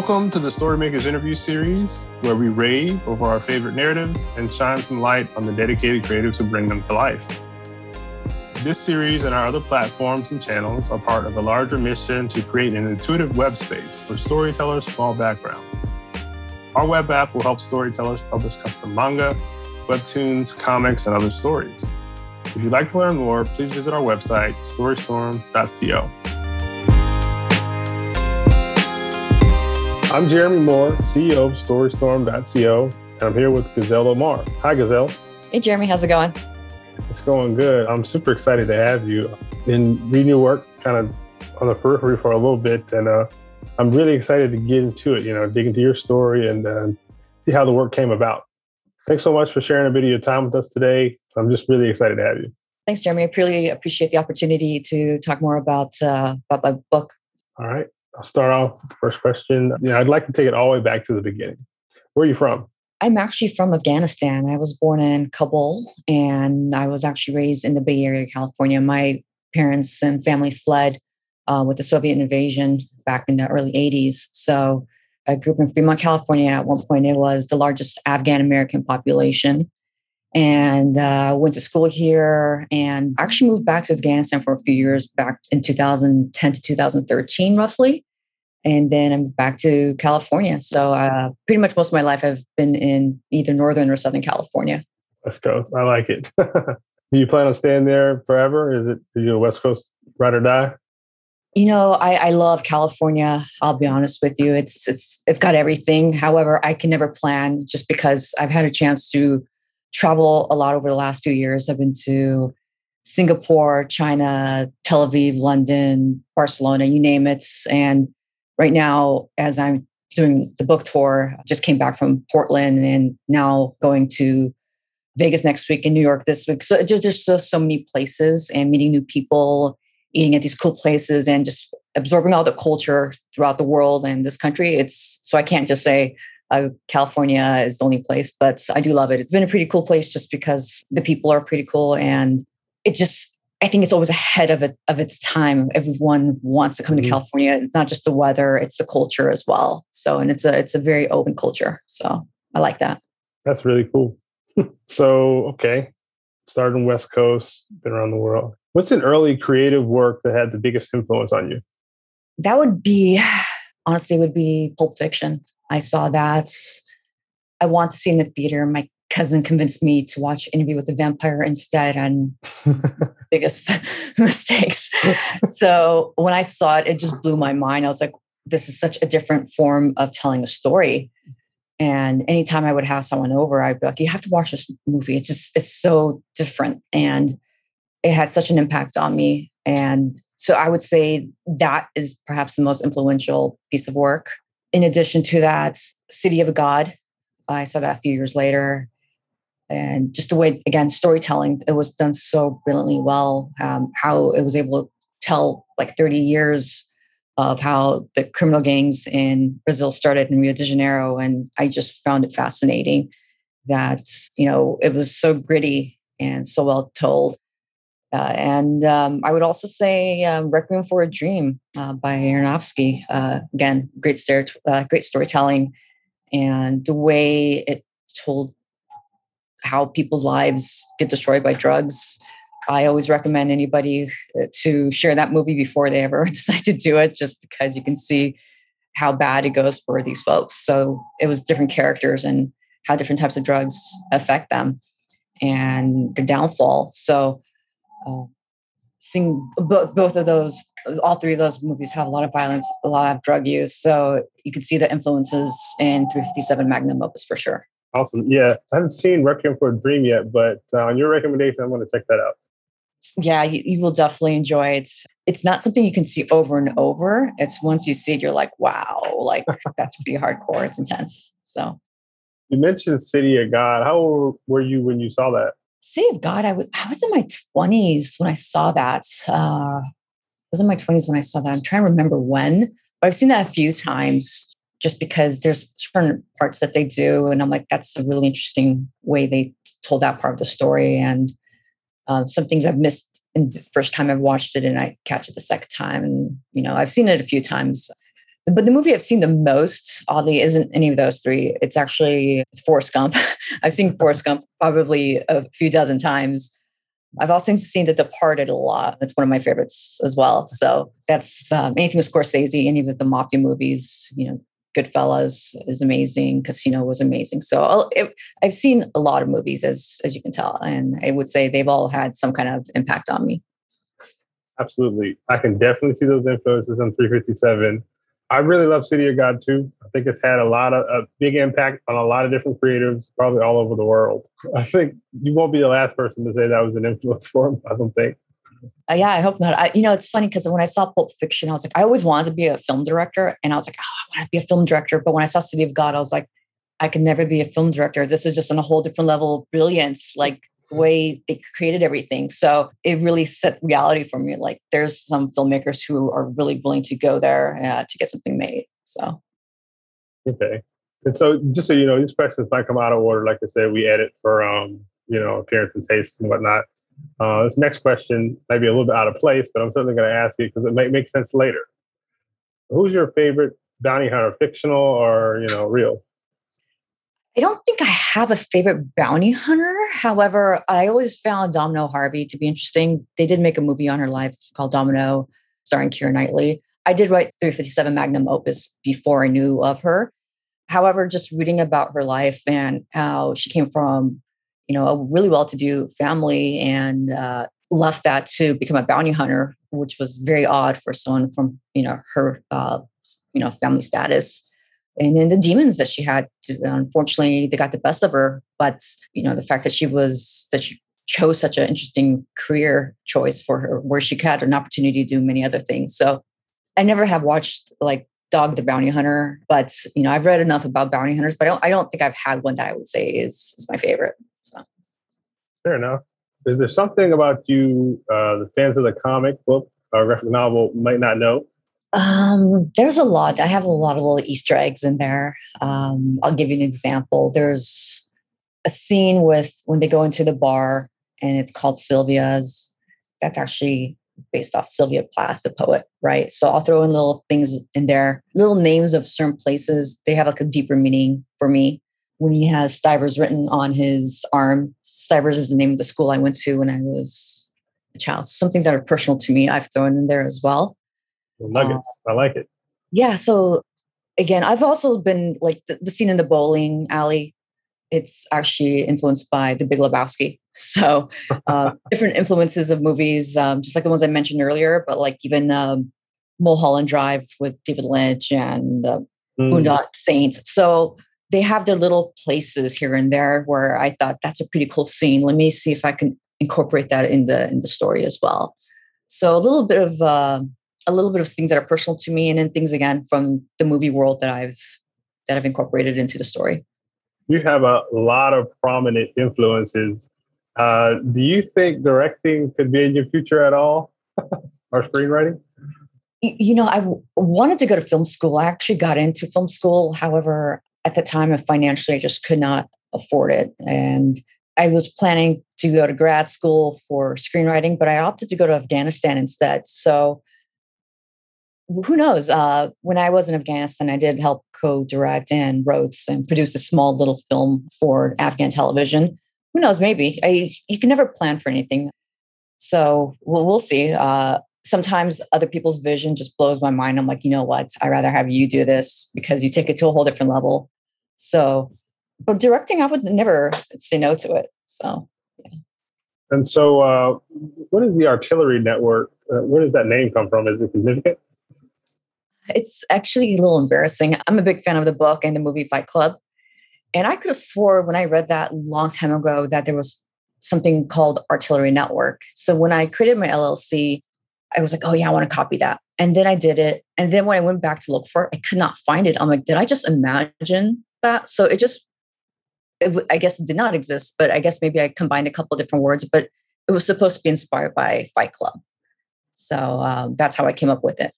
Welcome to the Storymakers interview series, where we rave over our favorite narratives and shine some light on the dedicated creatives who bring them to life. This series and our other platforms and channels are part of a larger mission to create an intuitive web space for storytellers from all backgrounds. Our web app will help storytellers publish custom manga, webtoons, comics, and other stories. If you'd like to learn more, please visit our website, storystorm.co. I'm Jeremy Moore, CEO of Storystorm.co, and I'm here with Ghezal Omar. Hi, Ghezal. Hey, Jeremy, how's it going? It's going good. I'm super excited to have you. Been reading your work kind of on the periphery for a little bit, and uh, I'm really excited to get into it, you know, dig into your story and uh, see how the work came about. Thanks so much for sharing a bit of your time with us today. I'm just really excited to have you. Thanks, Jeremy. I really appreciate the opportunity to talk more about uh, about my book. All right. I'll start off with the first question. Know, I'd like to take it all the way back to the beginning. Where are you from? I'm actually from Afghanistan. I was born in Kabul and I was actually raised in the Bay Area, California. My parents and family fled uh, with the Soviet invasion back in the early 80s. So I grew up in Fremont, California. At one point, it was the largest Afghan American population. And uh, went to school here and actually moved back to Afghanistan for a few years back in 2010 to 2013, roughly and then I moved back to California. So uh, pretty much most of my life I've been in either Northern or Southern California. West Coast. I like it. Do you plan on staying there forever? Is it you a West Coast ride or die? You know, I, I love California. I'll be honest with you. It's it's it's got everything. However, I can never plan just because I've had a chance to travel a lot over the last few years. I've been to Singapore, China, Tel Aviv, London, Barcelona, you name it. And right now, as I'm doing the book tour, just came back from Portland and now going to Vegas next week and New York this week. So just there's so, so many places and meeting new people, eating at these cool places and just absorbing all the culture throughout the world and this country. It's so I can't just say uh, California is the only place, but I do love it. It's been a pretty cool place just because the people are pretty cool and it just I think it's always ahead of it of its time. Everyone wants to come mm-hmm. to California. It's not just the weather; it's the culture as well. So, and it's a it's a very open culture. So, I like that. That's really cool. so, okay, started in West Coast, been around the world. What's an early creative work that had the biggest influence on you? That would be, honestly, would be Pulp Fiction. I saw that. I want to see the theater. My cousin convinced me to watch Interview with the Vampire instead, and biggest mistakes. so when I saw it, it just blew my mind. I was like, this is such a different form of telling a story. And anytime I would have someone over, I'd be like, you have to watch this movie. It's just, it's so different. And it had such an impact on me. And so I would say that is perhaps the most influential piece of work. In addition to that, City of God, I saw that a few years later and just the way again storytelling it was done so brilliantly well um, how it was able to tell like 30 years of how the criminal gangs in brazil started in rio de janeiro and i just found it fascinating that you know it was so gritty and so well told uh, and um, I would also say um, "Requiem for a Dream" uh, by Aronofsky. Uh, again, great, star- uh, great storytelling, and the way it told how people's lives get destroyed by drugs. I always recommend anybody uh, to share that movie before they ever decide to do it, just because you can see how bad it goes for these folks. So it was different characters and how different types of drugs affect them and the downfall. So, uh, seeing both both of those, all three of those movies have a lot of violence, a lot of drug use. So you can see the influences in 357 Magnum Opus for sure. Awesome. Yeah, I haven't seen Requiem for a Dream yet, but uh, on your recommendation, I'm going to check that out. Yeah, you, you, will definitely enjoy it. It's not something you can see over and over. It's once you see it, you're like, wow, like that's pretty hardcore. It's intense. So, you mentioned City of God. How old were you when you saw that? City of God, I, w- I was in my 20s when I saw that. Uh, I was in my 20s when I saw that. I'm trying to remember when, but I've seen that a few times just because there's certain parts that they do and i'm like that's a really interesting way they told that part of the story and uh, some things i've missed in the first time i've watched it and i catch it the second time and you know i've seen it a few times but the movie I've seen the most, oddly, isn't any of those three. It's actually it's Forrest Gump. I've seen Forrest Gump probably a few dozen times. I've also seen The Departed a lot. It's one of my favorites as well. So that's um, anything with Scorsese, any of the mafia movies. You know, Goodfellas is amazing. Casino was amazing. So it, I've seen a lot of movies, as as you can tell, and I would say they've all had some kind of impact on me. Absolutely, I can definitely see those influences on 357. I really love City of God too. I think it's had a lot of a big impact on a lot of different creatives, probably all over the world. I think you won't be the last person to say that was an influence for him. I don't think. Uh, yeah, I hope not. I, you know, it's funny because when I saw Pulp Fiction, I was like, I always wanted to be a film director, and I was like, oh, I want to be a film director. But when I saw City of God, I was like, I could never be a film director. This is just on a whole different level of brilliance, like the way they created everything. So it really set reality for me. Like, there's some filmmakers who are really willing to go there uh, to get something made. So, okay. And so, just so you know, these questions might come out of order. Like I said, we edit for um, you know appearance and taste and whatnot. Uh, this next question might be a little bit out of place, but I'm certainly going to ask it because it might make sense later. Who's your favorite bounty hunter, fictional or you know real? I don't think I have a favorite bounty hunter. However, I always found Domino Harvey to be interesting. They did make a movie on her life called Domino, starring Keira Knightley. I did write 357 Magnum Opus before I knew of her. However, just reading about her life and how she came from you know, a really well-to-do family and uh, left that to become a bounty hunter, which was very odd for someone from you know her uh, you know family status. And then the demons that she had, to, unfortunately, they got the best of her. But you know, the fact that she was that she chose such an interesting career choice for her, where she had an opportunity to do many other things. So I never have watched like Dog the Bounty Hunter, but you know, I've read enough about bounty hunters, but I don't I don't think I've had one that I would say is is my favorite. Fair enough. Is there something about you, uh, the fans of the comic book or graphic novel, might not know? Um, there's a lot. I have a lot of little Easter eggs in there. Um, I'll give you an example. There's a scene with when they go into the bar and it's called Sylvia's. That's actually based off Sylvia Plath, the poet, right? So I'll throw in little things in there, little names of certain places. They have like a deeper meaning for me when he has Stivers written on his arm. Stivers is the name of the school I went to when I was a child. Some things that are personal to me, I've thrown in there as well. nuggets. Uh, I like it. Yeah. So again, I've also been like the, the, scene in the bowling alley. It's actually influenced by The Big Lebowski. So uh, different influences of movies, um, just like the ones I mentioned earlier, but like even um, Mulholland Drive with David Lynch and uh, mm. Boondock Saints. So they have their little places here and there where I thought that's a pretty cool scene. Let me see if I can incorporate that in the in the story as well. So a little bit of uh, a little bit of things that are personal to me, and then things again from the movie world that I've that I've incorporated into the story. You have a lot of prominent influences. Uh, do you think directing could be in your future at all, or screenwriting? You know, I wanted to go to film school. I actually got into film school. However, at the time of financially, I just could not afford it. And I was planning to go to grad school for screenwriting, but I opted to go to Afghanistan instead. So who knows? Uh, when I was in Afghanistan, I did help co-direct and wrote and produce a small little film for Afghan television. Who knows? Maybe I. You can never plan for anything, so we'll, we'll see. Uh, sometimes other people's vision just blows my mind. I'm like, you know what? I'd rather have you do this because you take it to a whole different level. So, but directing, I would never say no to it. So, yeah. And so, uh, what is the Artillery Network? Uh, where does that name come from? Is it significant? It's actually a little embarrassing. I'm a big fan of the book and the movie Fight Club. And I could have swore when I read that long time ago that there was something called Artillery Network. So when I created my LLC, I was like, oh, yeah, I want to copy that. And then I did it. And then when I went back to look for it, I could not find it. I'm like, did I just imagine that? So it just, it, I guess it did not exist, but I guess maybe I combined a couple different words, but it was supposed to be inspired by Fight Club. So um, that's how I came up with it.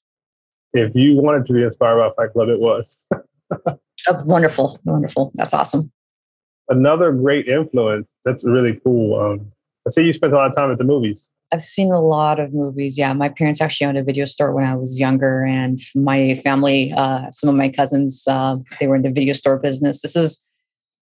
If you wanted to be inspired by Fight Club, it was. oh, wonderful. Wonderful. That's awesome. Another great influence. That's really cool. Um, I see you spent a lot of time at the movies. I've seen a lot of movies. Yeah, my parents actually owned a video store when I was younger, and my family, uh, some of my cousins, uh, they were in the video store business. This is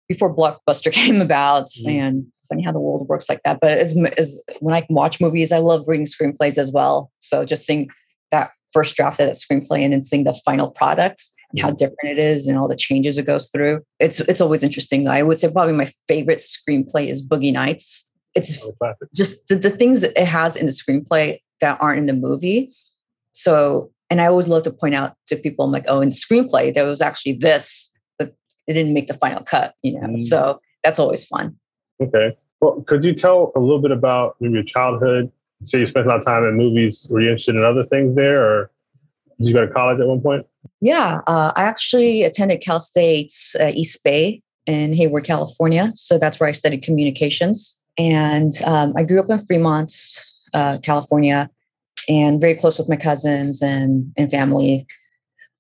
before Blockbuster came about, mm-hmm. and funny how the world works like that. But as, as when I can watch movies, I love reading screenplays as well. So just seeing that first draft of that screenplay and then seeing the final product and how different it is and all the changes it goes through. It's it's always interesting. I would say probably my favorite screenplay is Boogie Nights. It's just the, the things it has in the screenplay that aren't in the movie. So, and I always love to point out to people, I'm like, oh, in the screenplay, there was actually this, but it didn't make the final cut, you know? Mm. So that's always fun. Okay. Well, could you tell a little bit about maybe your childhood? So you spent a lot of time in movies. Were you interested in other things there, or did you go to college at one point? Yeah, uh, I actually attended Cal State uh, East Bay in Hayward, California. So that's where I studied communications. And um, I grew up in Fremont, uh, California, and very close with my cousins and, and family.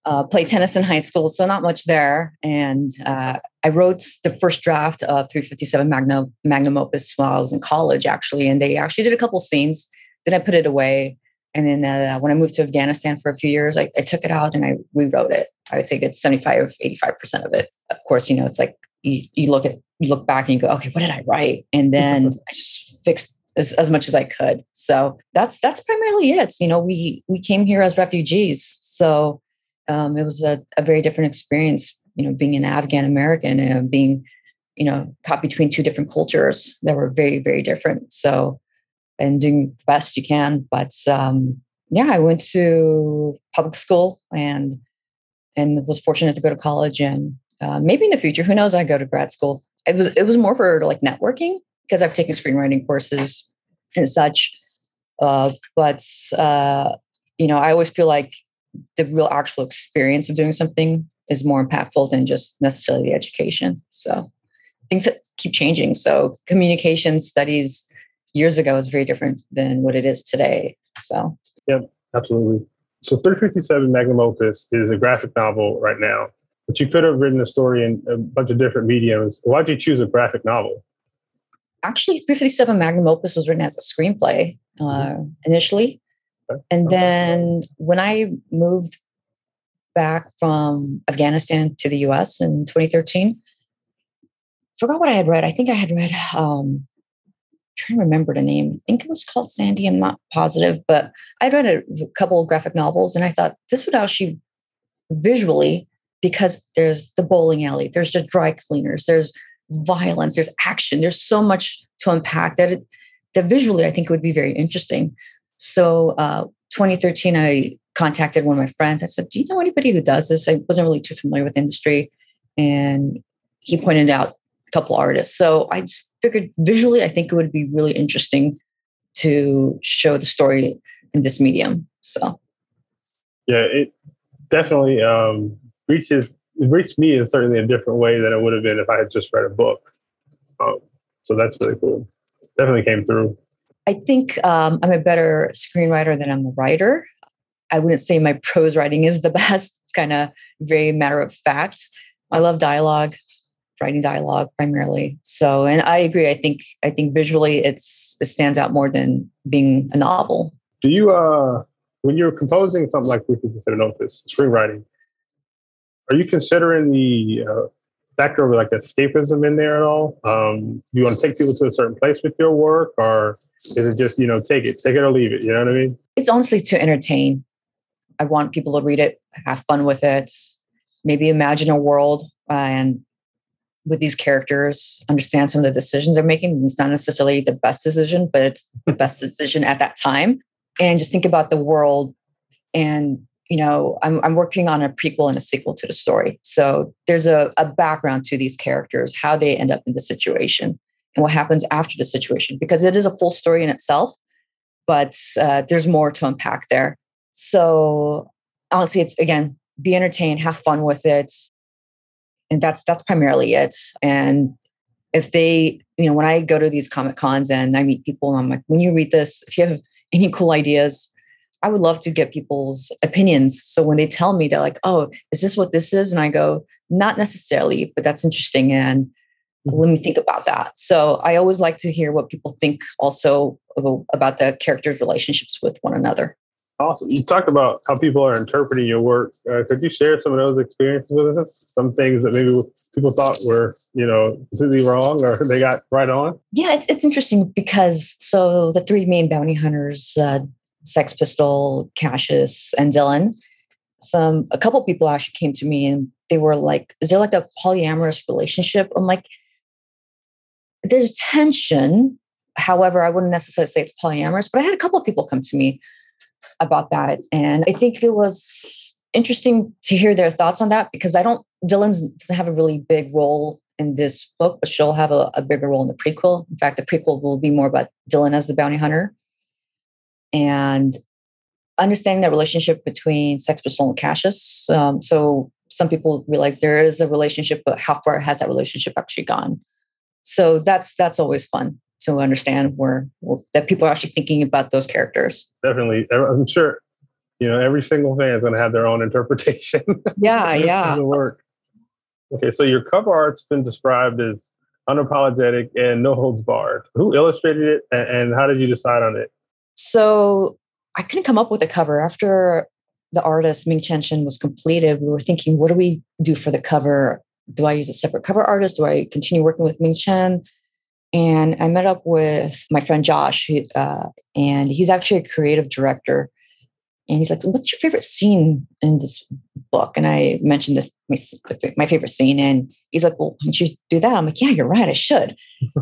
Uh, played tennis in high school, so not much there. And uh, I wrote the first draft of 357 Magnum, Magnum Opus while I was in college, actually. And they actually did a couple scenes. Then I put it away. And then uh, when I moved to Afghanistan for a few years, I, I, took it out and I rewrote it. I would say good 75, 85% of it. Of course, you know, it's like you, you look at, you look back and you go, okay, what did I write? And then I just fixed as, as much as I could. So that's, that's primarily it. You know, we, we came here as refugees. So um, it was a, a very different experience, you know, being an Afghan American and being, you know, caught between two different cultures that were very, very different. So and doing the best you can. But um, yeah, I went to public school and and was fortunate to go to college and uh, maybe in the future, who knows? I go to grad school. It was it was more for like networking because I've taken screenwriting courses and such. Uh, but uh, you know, I always feel like the real actual experience of doing something is more impactful than just necessarily the education. So things keep changing. So communication studies years ago is very different than what it is today. So, yeah, absolutely. So, 357 Magnum Opus is a graphic novel right now, but you could have written a story in a bunch of different mediums. Why did you choose a graphic novel? Actually, 357 Magnum Opus was written as a screenplay uh, mm-hmm. initially. Okay. And okay. then when I moved back from Afghanistan to the US in 2013, forgot what I had read. I think I had read um, trying to remember the name. I think it was called Sandy. I'm not positive, but I'd read a couple of graphic novels and I thought this would actually visually, because there's the bowling alley, there's the dry cleaners, there's violence, there's action, there's so much to unpack that it, that visually I think it would be very interesting. So, uh, 2013, I contacted one of my friends. I said, "Do you know anybody who does this?" I wasn't really too familiar with the industry, and he pointed out a couple artists. So I just figured visually, I think it would be really interesting to show the story in this medium. So, yeah, it definitely um, reaches reached me in certainly a different way than it would have been if I had just read a book. Um, so that's really cool. Definitely came through. I think um, I'm a better screenwriter than I'm a writer. I wouldn't say my prose writing is the best. It's kind of very matter of fact. I love dialogue writing dialogue primarily. So, and I agree. I think I think visually it's it stands out more than being a novel. Do you uh when you're composing something like we consider opus screenwriting, are you considering the uh, factor of like escapism in there at all? Um, do you want to take people to a certain place with your work, or is it just you know take it, take it or leave it? You know what I mean? It's honestly to entertain. I want people to read it, have fun with it, maybe imagine a world uh, and with these characters, understand some of the decisions they're making. It's not necessarily the best decision, but it's the best decision at that time. And just think about the world. And, you know, I'm, I'm working on a prequel and a sequel to the story. So there's a, a background to these characters, how they end up in the situation and what happens after the situation, because it is a full story in itself, but uh, there's more to unpack there. So honestly, it's again, be entertained, have fun with it, and that's that's primarily it and if they you know when i go to these comic cons and i meet people i'm like when you read this if you have any cool ideas i would love to get people's opinions so when they tell me they're like oh is this what this is and i go not necessarily but that's interesting and let me think about that. So I always like to hear what people think also about the characters' relationships with one another. Awesome. You talked about how people are interpreting your work. Uh, could you share some of those experiences with us? Some things that maybe people thought were, you know, completely wrong or they got right on? Yeah, it's, it's interesting because so the three main bounty hunters, uh, Sex Pistol, Cassius, and Dylan, some a couple people actually came to me and they were like, "Is there like a polyamorous relationship?" I'm like, "There's tension." However, I wouldn't necessarily say it's polyamorous, but I had a couple of people come to me about that. And I think it was interesting to hear their thoughts on that because I don't, Dylan doesn't have a really big role in this book, but she'll have a, a, bigger role in the prequel. In fact, the prequel will be more about Dylan as the bounty hunter. And understanding that relationship between Sex Pistol and Cassius. Um, so some people realize there is a relationship, but how far has that relationship actually gone? So that's that's always fun to understand where that people are actually thinking about those characters. Definitely, I'm sure. You know, every single fan is going to have their own interpretation. Yeah, yeah. the work. Okay, so your cover art's been described as unapologetic and no holds barred. Who illustrated it, and how did you decide on it? So I couldn't come up with a cover after the artist Ming Chen was completed. We were thinking, what do we do for the cover? Do I use a separate cover artist? Do I continue working with Ming Chen? And I met up with my friend Josh, uh, and he's actually a creative director. And he's like, "What's your favorite scene in this book?" And I mentioned this, my, my favorite scene, and he's like, "Well, why don't you do that?" I'm like, "Yeah, you're right. I should."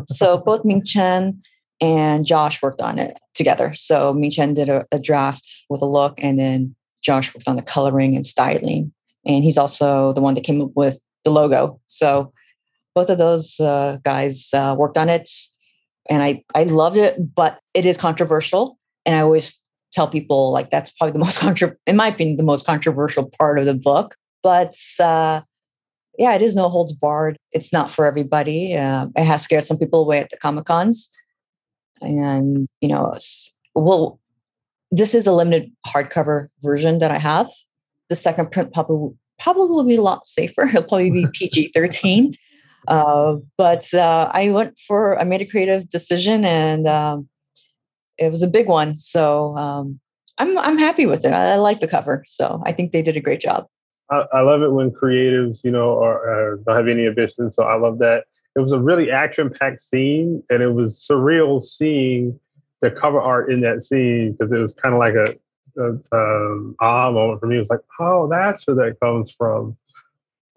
so both Ming Chen and Josh worked on it together. So Ming Chen did a, a draft with a look, and then Josh worked on the coloring and styling. And he's also the one that came up with the logo. So both of those uh, guys uh, worked on it and I, I loved it but it is controversial and i always tell people like that's probably the most contra- in my opinion the most controversial part of the book but uh, yeah it is no holds barred it's not for everybody uh, it has scared some people away at the comic cons and you know well this is a limited hardcover version that i have the second print probably probably will be a lot safer it'll probably be pg-13 uh, but uh, I went for, I made a creative decision and um, it was a big one. So um, I'm, I'm happy with it. I, I, like the cover. So I think they did a great job. I, I love it when creatives, you know, are, don't have any ambition. So I love that. It was a really action packed scene and it was surreal seeing the cover art in that scene because it was kind of like a, a um, ah moment for me. It was like, oh, that's where that comes from.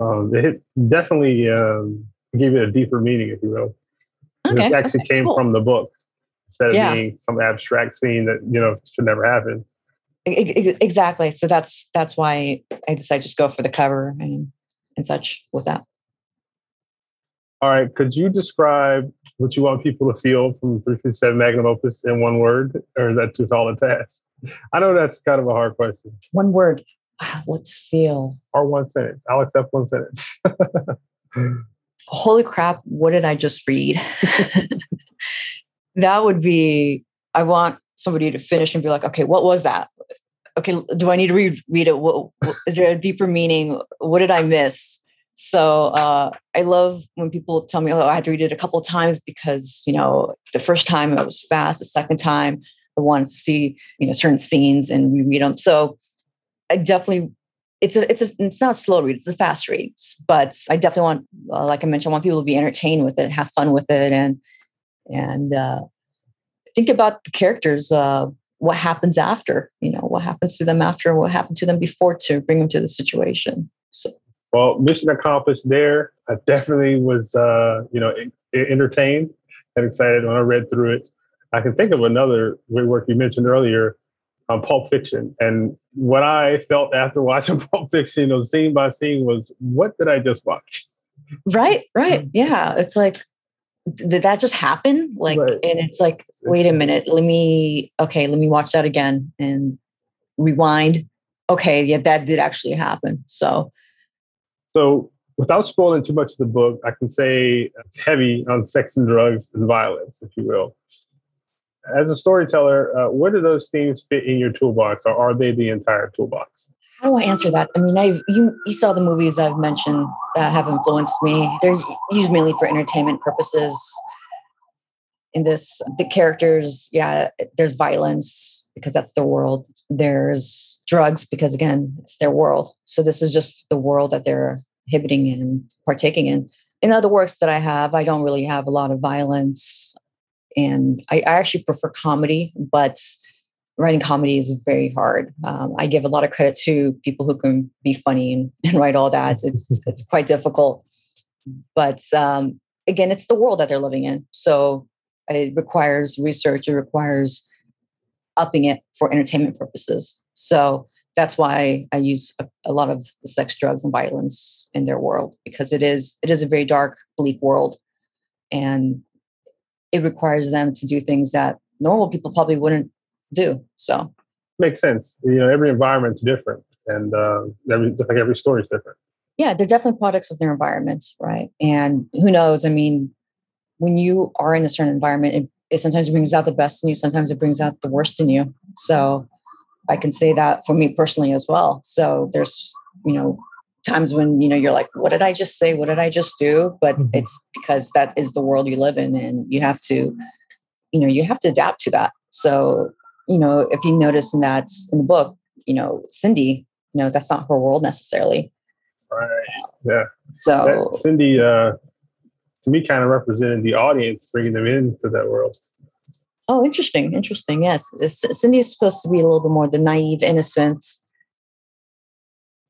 Um, it definitely um, give it a deeper meaning, if you will. Okay. It actually okay, came cool. from the book instead of yeah. being some abstract scene that you know should never happen. Exactly. So that's that's why I decided to just go for the cover and and such with that. All right. Could you describe what you want people to feel from 357 Magnum Opus in one word, or is that too tall a task? I know that's kind of a hard question. One word. Ah, what to feel? Or one sentence. I'll accept one sentence. holy crap, what did I just read? that would be, I want somebody to finish and be like, okay, what was that? Okay, do I need to read, read it? What, what, is there a deeper meaning? What did I miss? So uh, I love when people tell me, oh, I had to read it a couple times because, you know, the first time it was fast, the second time I wanted to see, you know, certain scenes and reread them. So I definitely it's a it's a it's not a slow read it's a fast read but i definitely want uh, like i mentioned i want people to be entertained with it have fun with it and and uh, think about the characters uh, what happens after you know what happens to them after what happened to them before to bring them to the situation so well mission accomplished there i definitely was uh, you know entertained and excited when i read through it i can think of another great work you mentioned earlier on Pulp Fiction. And what I felt after watching Pulp Fiction, you know, scene by scene, was what did I just watch? Right, right. Yeah. It's like, did that just happen? Like, right. and it's like, wait a minute, let me, okay, let me watch that again and rewind. Okay, yeah, that did actually happen. So, so without spoiling too much of the book, I can say it's heavy on sex and drugs and violence, if you will as a storyteller, uh, where do those themes fit in your toolbox, or are they the entire toolbox? how do I answer that? I mean, I've you you saw the movies I've mentioned that have influenced me. They're used mainly for entertainment purposes. In this, the characters, yeah, there's violence because that's the world. There's drugs because again, it's their world. So this is just the world that they're inhibiting and partaking in. In other works that I have, I don't really have a lot of violence, and I, I actually prefer comedy, but writing comedy is very hard. Um, I give a lot of credit to people who can be funny and, and write all that. It's it's quite difficult, but um, again, it's the world that they're living in. So it requires research. It requires upping it for entertainment purposes. So that's why I use a, a lot of the sex, drugs, and violence in their world because it is it is a very dark, bleak world, and it requires them to do things that normal people probably wouldn't do. So makes sense. You know, every environment's different, and uh, every just like every story is different. Yeah, they're definitely products of their environments, right? And who knows? I mean, when you are in a certain environment, it, it sometimes brings out the best in you. Sometimes it brings out the worst in you. So I can say that for me personally as well. So there's, you know, times when you know you're like what did i just say what did i just do but mm-hmm. it's because that is the world you live in and you have to you know you have to adapt to that so you know, if you notice in that in the book, you know, Cindy, you know, that's not her world necessarily. Right. Yeah. So that Cindy, uh, to me, kind of represented the audience, bringing them into that world. Oh, interesting. Interesting. Yes. Cindy is supposed to be a little bit more the naive, innocence.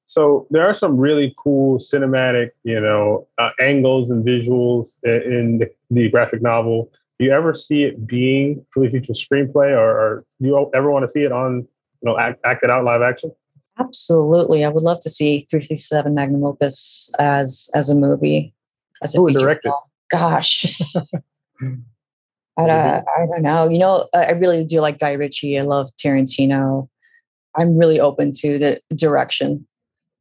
So there are some really cool cinematic, you know, uh, angles and visuals in the, the graphic novel do you ever see it being fully featured screenplay or, or do you ever want to see it on you know act, acted out live action absolutely i would love to see 357 magnum opus as as a movie as a Who directed? film. gosh. I, don't, uh, I don't know. You know i really do like guy ritchie. I love tarantino. I'm really open to the direction.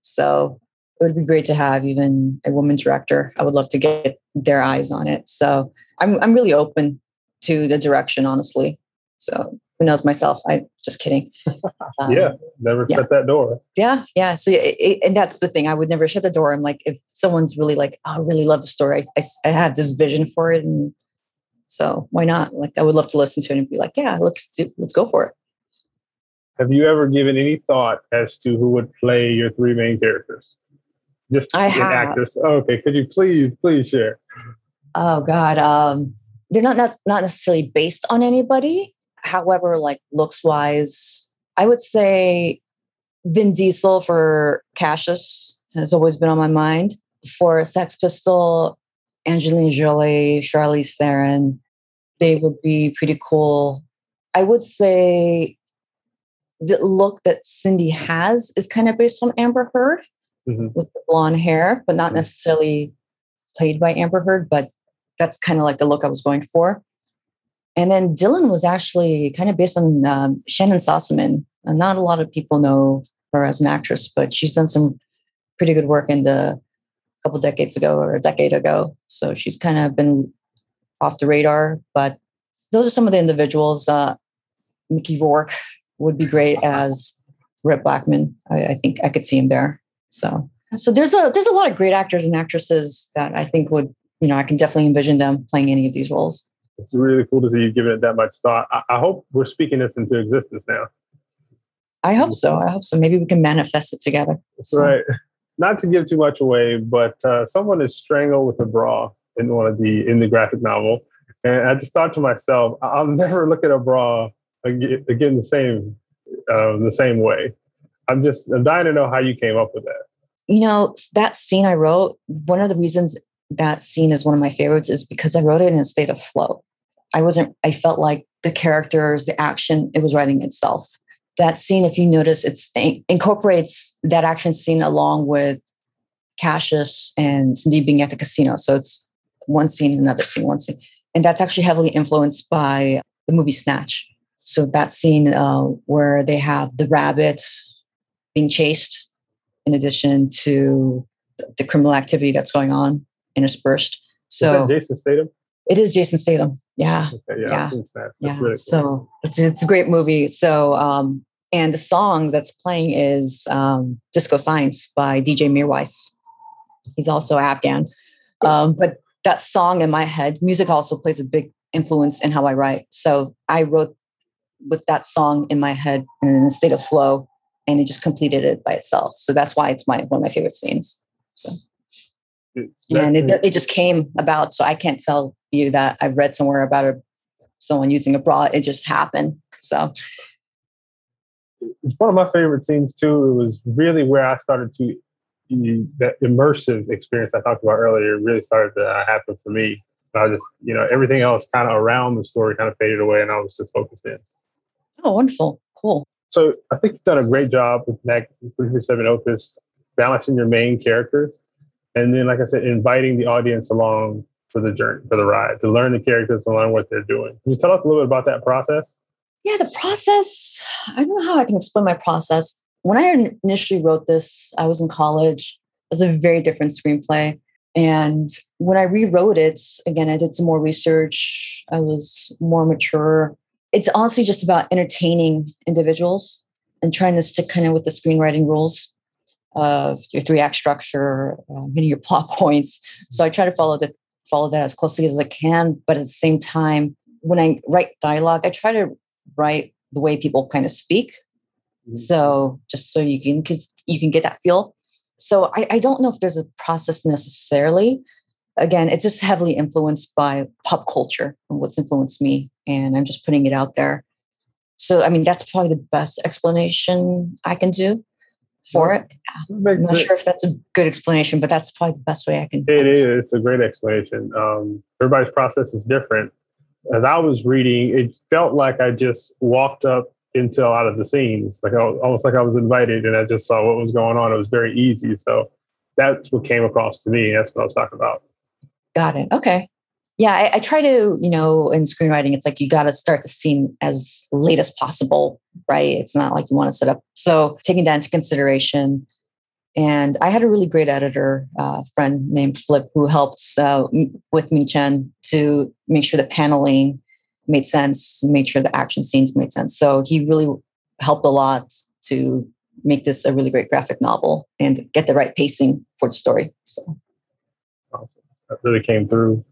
So it would be great to have even a woman director. I would love to get their eyes on it. So I'm I'm really open to the direction, honestly. So who knows myself? I just kidding. Um, yeah, never yeah. shut that door. Yeah, yeah. So it, and that's the thing. I would never shut the door. I'm like, if someone's really like, oh, I really love the story. I, I, I have this vision for it, and so why not? Like, I would love to listen to it and be like, yeah, let's do, let's go for it. Have you ever given any thought as to who would play your three main characters? Just I have. actors. okay, could you please, please share? oh god um they're not that's not necessarily based on anybody however like looks wise i would say vin diesel for cassius has always been on my mind for sex pistol angelina jolie charlize theron they would be pretty cool i would say the look that cindy has is kind of based on amber heard mm-hmm. with the blonde hair but not mm-hmm. necessarily played by amber heard but that's kind of like the look I was going for. And then Dylan was actually kind of based on um, Shannyn Sossamon. And not a lot of people know her as an actress, but she's done some pretty good work in the couple decades ago or a decade ago. So she's kind of been off the radar. But those are some of the individuals. Uh, Mickey Rourke would be great as Rhett Blackman. I, I think I could see him there. So so there's a there's a lot of great actors and actresses that I think would you know, I can definitely envision them playing any of these roles. It's really cool to see you giving it that much thought. I, I hope we're speaking this into existence now. I hope so. I hope so. Maybe we can manifest it together. So. Right. Not to give too much away, but uh, someone is strangled with a bra in one of the in the graphic novel, and I just thought to myself, I'll never look at a bra again, again the same uh, the same way. I'm just I'm dying to know how you came up with that. You know that scene I wrote. One of the reasons that scene is one of my favorites is because I wrote it in a state of flow. I wasn't, I felt like the characters, the action, it was writing itself. That scene, if you notice, it incorporates that action scene along with Cassius and Cindy being at the casino. So it's one scene, another scene, one scene. And that's actually heavily influenced by the movie Snatch. So that scene uh, where they have the rabbit being chased, in addition to the criminal activity that's going on interspersed. So Jason Statham. It is Jason Statham. Yeah. Okay, yeah. Yeah. That's yeah. Really cool. So it's it's a great movie. So um, And the song that's playing is um, Disco Science by DJ Mirwais. He's also Afghan. Um, but that song in my head, music also plays a big influence in how I write. So I wrote with that song in my head and in a state of flow, and it just completed it by itself. So that's why it's my one of my favorite scenes. So and it, it just came about. So I can't tell you that I've read somewhere about a, someone using a bra. It just happened. So it's one of my favorite scenes too. It was really where I started to that immersive experience I talked about earlier really started to uh, happen for me. I just, you know, everything else kind of around the story kind of faded away, and I was just focused in. Oh, wonderful, cool. So I think you've done a great job with Neck 337 Opus, balancing your main characters, and then, like I said, inviting the audience along for the journey, for the ride, to learn the characters and learn what they're doing. Can you tell us a little bit about that process? Yeah, the process. I don't know how I can explain my process. When I initially wrote this, I was in college. It was a very different screenplay. And when I rewrote it, again, I did some more research. I was more mature. It's honestly just about entertaining individuals and trying to stick kind of with the screenwriting rules of your three act structure, um, hitting your plot points. So I try to follow the follow that as closely as I can. But at the same time, when I write dialogue, I try to write the way people kind of speak. Mm-hmm. So just so you can you can get that feel. So I, I don't know if there's a process necessarily. Again, it's just heavily influenced by pop culture and what's influenced me, and I'm just putting it out there. So I mean, that's probably the best explanation I can do for it. I'm not sure if that's a good explanation, but that's probably the best way I can. It is. It's a great explanation. Um, everybody's process is different. As I was reading, it felt like I just walked up into a lot of the scenes, like I, almost like I was invited and I just saw what was going on. It was very easy. So that's what came across to me. That's what I was talking about. Got it. Okay yeah, I, I, try to, you know, in screenwriting, it's like you got to start the scene as late as possible, right? It's not like you want to set up. So taking that into consideration. And I had a really great editor uh, friend named Flip who helped uh, with Ming Chen, to make sure the paneling made sense, made sure the action scenes made sense. So he really helped a lot to make this a really great graphic novel and get the right pacing for the story. So awesome. That really came through.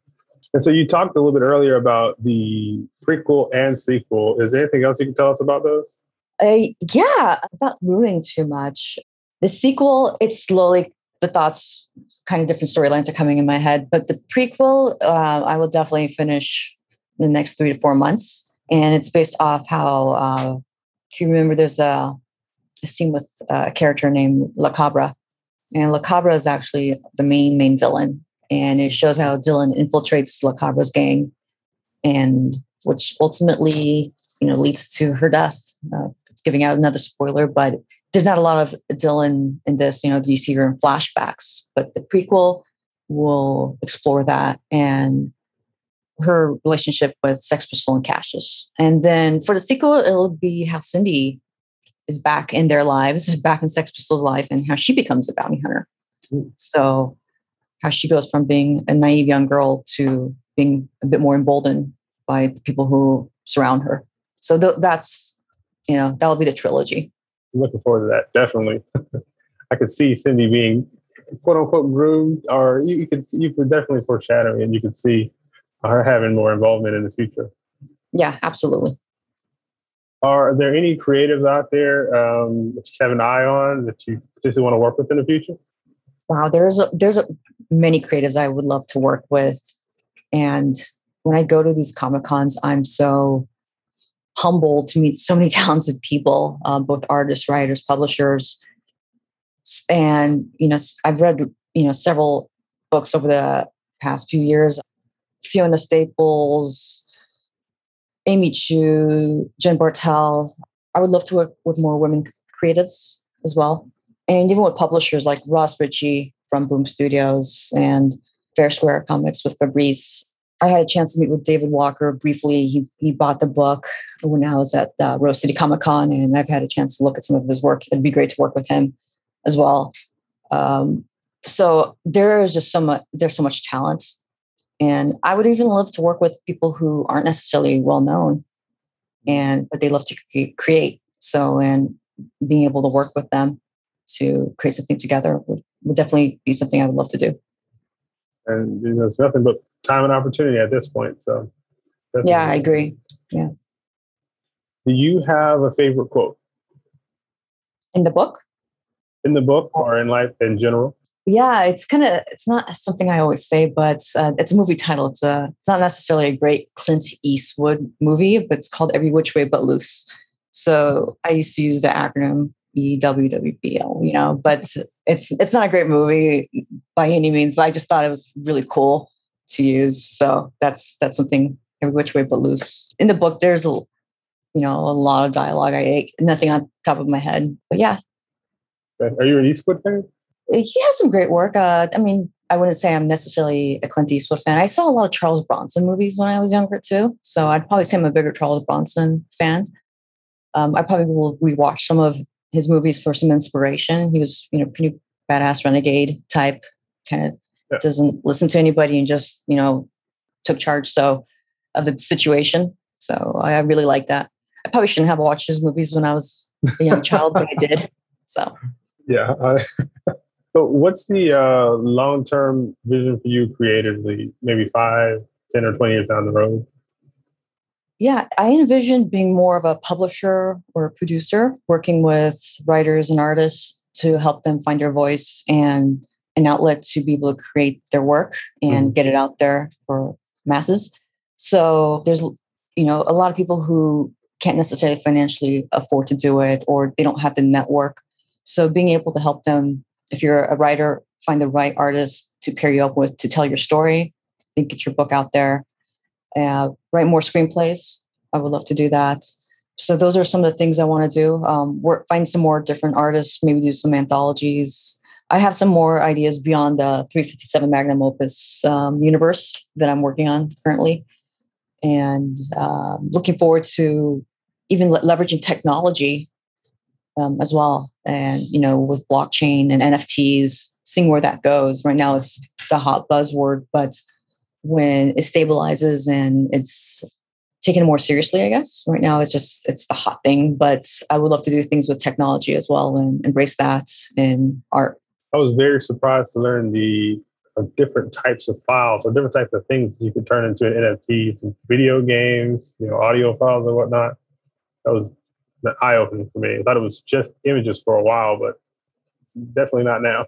And so you talked a little bit earlier about the prequel and sequel. Is there anything else you can tell us about those? Uh, yeah, without ruining too much. The sequel, it's slowly, the thoughts, kind of different storylines are coming in my head. But the prequel, uh, I will definitely finish in the next three to four months. And it's based off how, uh, you remember there's a, a scene with a character named La Cabra. And La Cabra is actually the main, main villain and it shows how Dylan infiltrates La Cabra's gang, and which ultimately, you know, leads to her death. Uh, it's giving out another spoiler, but there's not a lot of Dylan in this. You know, you see her in flashbacks, but the prequel will explore that and her relationship with Sex Pistol and Cassius. And then for the sequel, it'll be how Cindy is back in their lives, back in Sex Pistol's life, and how she becomes a bounty hunter. So how she goes from being a naive young girl to being a bit more emboldened by the people who surround her. So th- that's, you know, that'll be the trilogy. Looking forward to that. Definitely. I could see Cindy being quote unquote groomed, or you, you could you could definitely foreshadow and you could see her having more involvement in the future. Yeah, absolutely. Are there any creatives out there um, that you have an eye on that you particularly want to work with in the future? Wow, there's a, there's a, many creatives I would love to work with. And when I go to these Comic Cons, I'm so humbled to meet so many talented people, um, both artists, writers, publishers. And, you know, I've read, you know, several books over the past few years. Fiona Staples, Amy Chu, Jen Bartel. I would love to work with more women creatives as well. And even with publishers like Ross Richie, from Boom Studios and Fair Square Comics with Fabrice. I had a chance to meet with David Walker briefly. He, he bought the book when I was at the Rose City Comic Con, and I've had a chance to look at some of his work. It'd be great to work with him as well. Um, so there is just so much. There's so much talent, and I would even love to work with people who aren't necessarily well known, and but they love to create So, and being able to work with them to create something together would, would definitely be something I would love to do. And you know, it's nothing but time and opportunity at this point. So, definitely. yeah, I agree. Yeah. Do you have a favorite quote in the book? In the book or in life in general? Yeah, it's kind of it's not something I always say, but uh, it's a movie title. It's a it's not necessarily a great Clint Eastwood movie, but it's called Every Which Way But Loose. So I used to use the acronym EWWBL, you know, but it's it's not a great movie by any means, but I just thought it was really cool to use. So that's that's something every which way but loose. In the book, there's a you know a lot of dialogue. I nothing on top of my head, but yeah. Are you an Eastwood fan? he has some great work. Uh, I mean, I wouldn't say I'm necessarily a Clint Eastwood fan. I saw a lot of Charles Bronson movies when I was younger too, so I'd probably say I'm a bigger Charles Bronson fan. Um, I probably will rewatch some of his movies for some inspiration. He was, you know, pretty badass renegade type, kind of yeah. doesn't listen to anybody and just, you know, took charge so of the situation. So I really like that. I probably shouldn't have watched his movies when I was a young child, but I did. So yeah, I, So, what's the uh, long term vision for you creatively? Maybe five, 10, or 20 years down the road? Yeah, I envision being more of a publisher or a producer, working with writers and artists to help them find their voice and an outlet to be able to create their work and mm-hmm. get it out there for masses. So there's you know a lot of people who can't necessarily financially afford to do it or they don't have the network. So being able to help them if you're a writer, find the right artist to pair you up with to tell your story and get your book out there. Uh, write more screenplays. I would love to do that. So those are some of the things I want to do. Um, work, find some more different artists, maybe do some anthologies. I have some more ideas beyond the 357 Magnum Opus um, universe that I'm working on currently, and uh, looking forward to even le- leveraging technology um, as well. And, you know, with blockchain and NFTs, seeing where that goes. Right now, it's the hot buzzword, but when it stabilizes and it's taken more seriously, I guess. Right now, it's just it's the hot thing. But I would love to do things with technology as well and embrace that in art. I was very surprised to learn the uh, different types of files or different types of things you could turn into an NFT, video games, you know, audio files and whatnot. That was eye opening for me. I thought it was just images for a while, but definitely not now.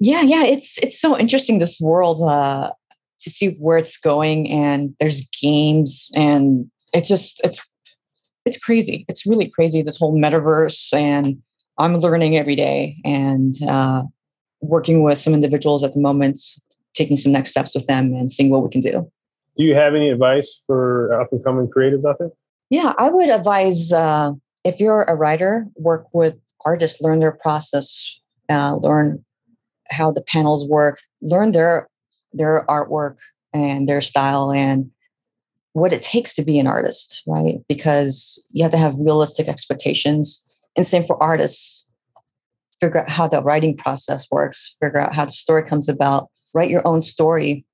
Yeah, yeah, it's it's so interesting this world uh, to see where it's going, and there's games, and it's just it's it's crazy. It's really crazy this whole metaverse, and I'm learning every day and uh, working with some individuals at the moment, taking some next steps with them, and seeing what we can do. Do you have any advice for up and coming creatives out there? Yeah, I would advise uh, if you're a writer, work with artists, learn their process, uh, learn how the panels work, learn their their artwork and their style and what it takes to be an artist, right? Because you have to have realistic expectations. And same for artists. Figure out how the writing process works, figure out how the story comes about, write your own story.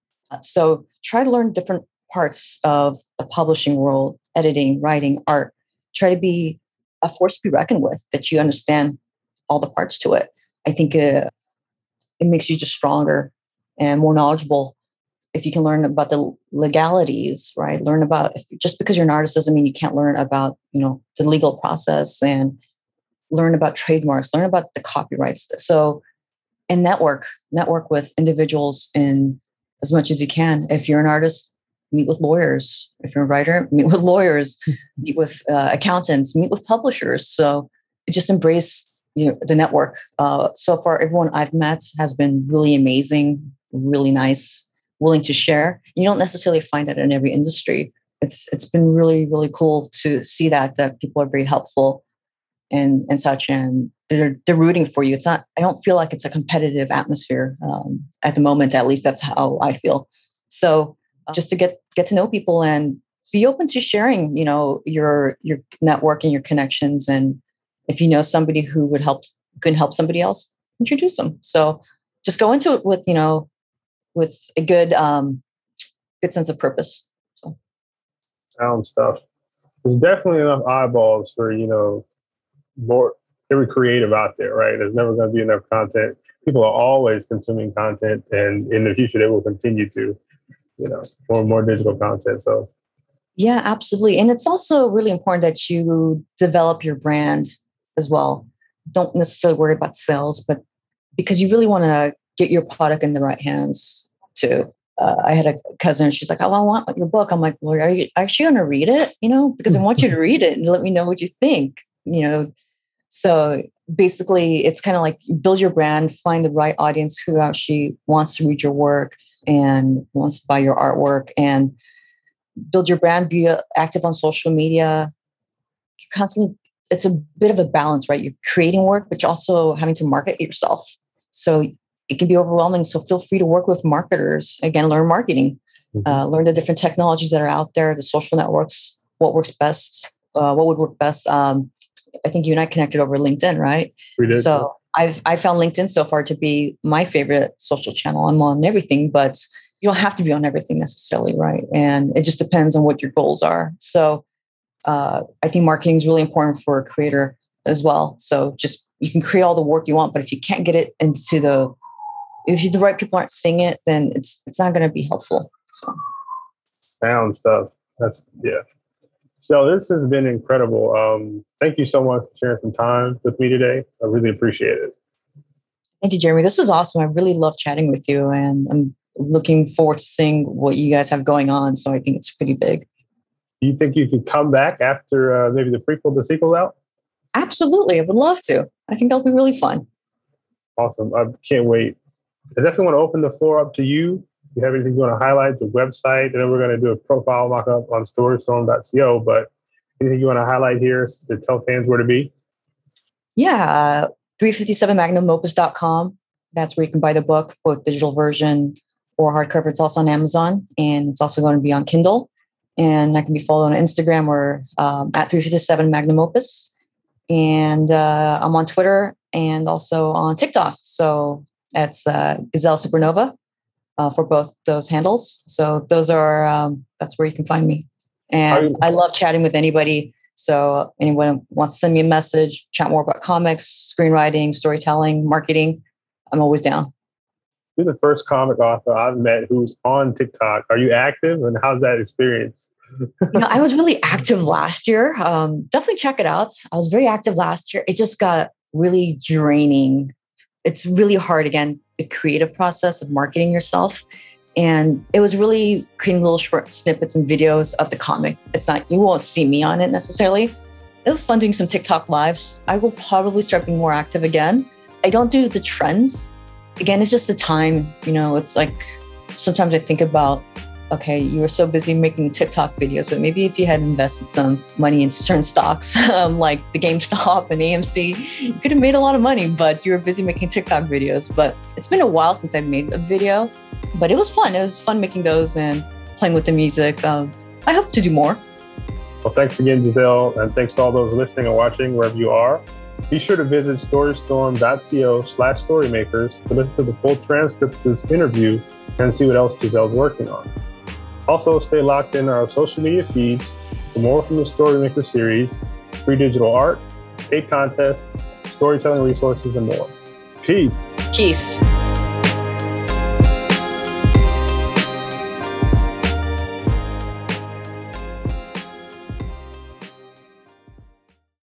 So try to learn different parts of the publishing world editing, writing, art. Try to be a force to be reckoned with, that you understand all the parts to it. I think uh, it makes you just stronger and more knowledgeable if you can learn about the legalities right learn about if, just because you're an artist doesn't mean you can't learn about you know the legal process and learn about trademarks learn about the copyrights so and network network with individuals in as much as you can if you're an artist meet with lawyers. If you're a writer, meet with lawyers, meet with uh, accountants, meet with publishers. So just embrace you know, the network. Uh, so far, everyone I've met has been really amazing, really nice, willing to share. You don't necessarily find that in every industry. It's it's been really really cool to see that that people are very helpful and and such and they're they're rooting for you. It's not. I don't feel like it's a competitive atmosphere um, at the moment. At least that's how I feel. So just to get get to know people and be open to sharing you know your your network and your connections and if you know somebody who would help can help somebody else introduce them so just go into it with you know with a good um good sense of purpose so sound stuff there's definitely enough eyeballs for you know more every creative out there, right? There's never going to be enough content. People are always consuming content, and in the future, they will continue to, you know, more and more digital content. So, yeah, absolutely. And it's also really important that you develop your brand as well. Don't necessarily worry about sales, but because you really want to get your product in the right hands too. Uh, I had a cousin, she's like, Oh, I want your book. I'm like, Well, are you actually going to read it? You know, because I want you to read it and let me know what you think. You know, so basically, it's kind of like build your brand, find the right audience who actually wants to read your work and wants to buy your artwork, and build your brand. Be uh, active on social media. You constantly. It's a bit of a balance, right? You're creating work, but you're also having to market yourself. So it can be overwhelming. So feel free to work with marketers. Again, learn marketing, mm-hmm. uh, learn the different technologies that are out there, the social networks, what works best, uh, what would work best. Um, I think you and I connected over LinkedIn, right? We did. So I've I found LinkedIn so far to be my favorite social channel. I'm on everything, but you don't have to be on everything necessarily, right? And it just depends on what your goals are. So uh, I think marketing is really important for a creator as well. So just you can create all the work you want, but if you can't get it into the if the right people aren't seeing it, then it's it's not going to be helpful. So sound stuff. That's yeah. So this has been incredible. Um, thank you so much for sharing some time with me today. I really appreciate it. Thank you, Jeremy. This is awesome. I really love chatting with you, and I'm looking forward to seeing what you guys have going on. So I think it's pretty big. Do you think you could come back after uh, maybe the prequel, the sequel's out? Absolutely. I would love to. I think that'll be really fun. Awesome. I can't wait. I definitely want to open the floor up to you you have anything you want to highlight, the website, and then we're going to do a profile mock up on storystorm.co. But anything you want to highlight here to tell fans where to be? Yeah, 357magnumopus.com. That's where you can buy the book, both digital version or hardcover. It's also on Amazon and it's also going to be on Kindle. And that can be followed on Instagram or um, at 357 Magnum Opus. And uh, I'm on Twitter and also on TikTok. So that's uh, Ghezal Supernova uh, for both those handles. So those are um, that's where you can find me. And I love chatting with anybody. So anyone wants to send me a message, chat more about comics, screenwriting, storytelling, marketing, I'm always down. You're the first comic author I've met who's on TikTok. Are you active, and how's that experience? you know, I was really active last year. Um, definitely check it out. I was very active last year. It just got really draining. It's really hard again the creative process of marketing yourself. And it was really creating little short snippets and videos of the comic. It's not, you won't see me on it necessarily. It was fun doing some TikTok lives. I will probably start being more active again. I don't do the trends. Again, it's just the time. You know, it's like sometimes I think about okay, you were so busy making TikTok videos, but maybe if you had invested some money into certain stocks, um, like the GameStop and AMC, you could have made a lot of money, but you were busy making TikTok videos. But it's been a while since I made a video, but it was fun. It was fun making those and playing with the music. Um, I hope to do more. Well, thanks again, Ghezal, and thanks to all those listening and watching wherever you are. Be sure to visit storystorm.co slash storymakers to listen to the full transcript of this interview and see what else Ghezal's working on. Also, stay locked in our social media feeds for more from the Storymaker series, free digital art, paid contests, storytelling resources, and more. Peace. Peace.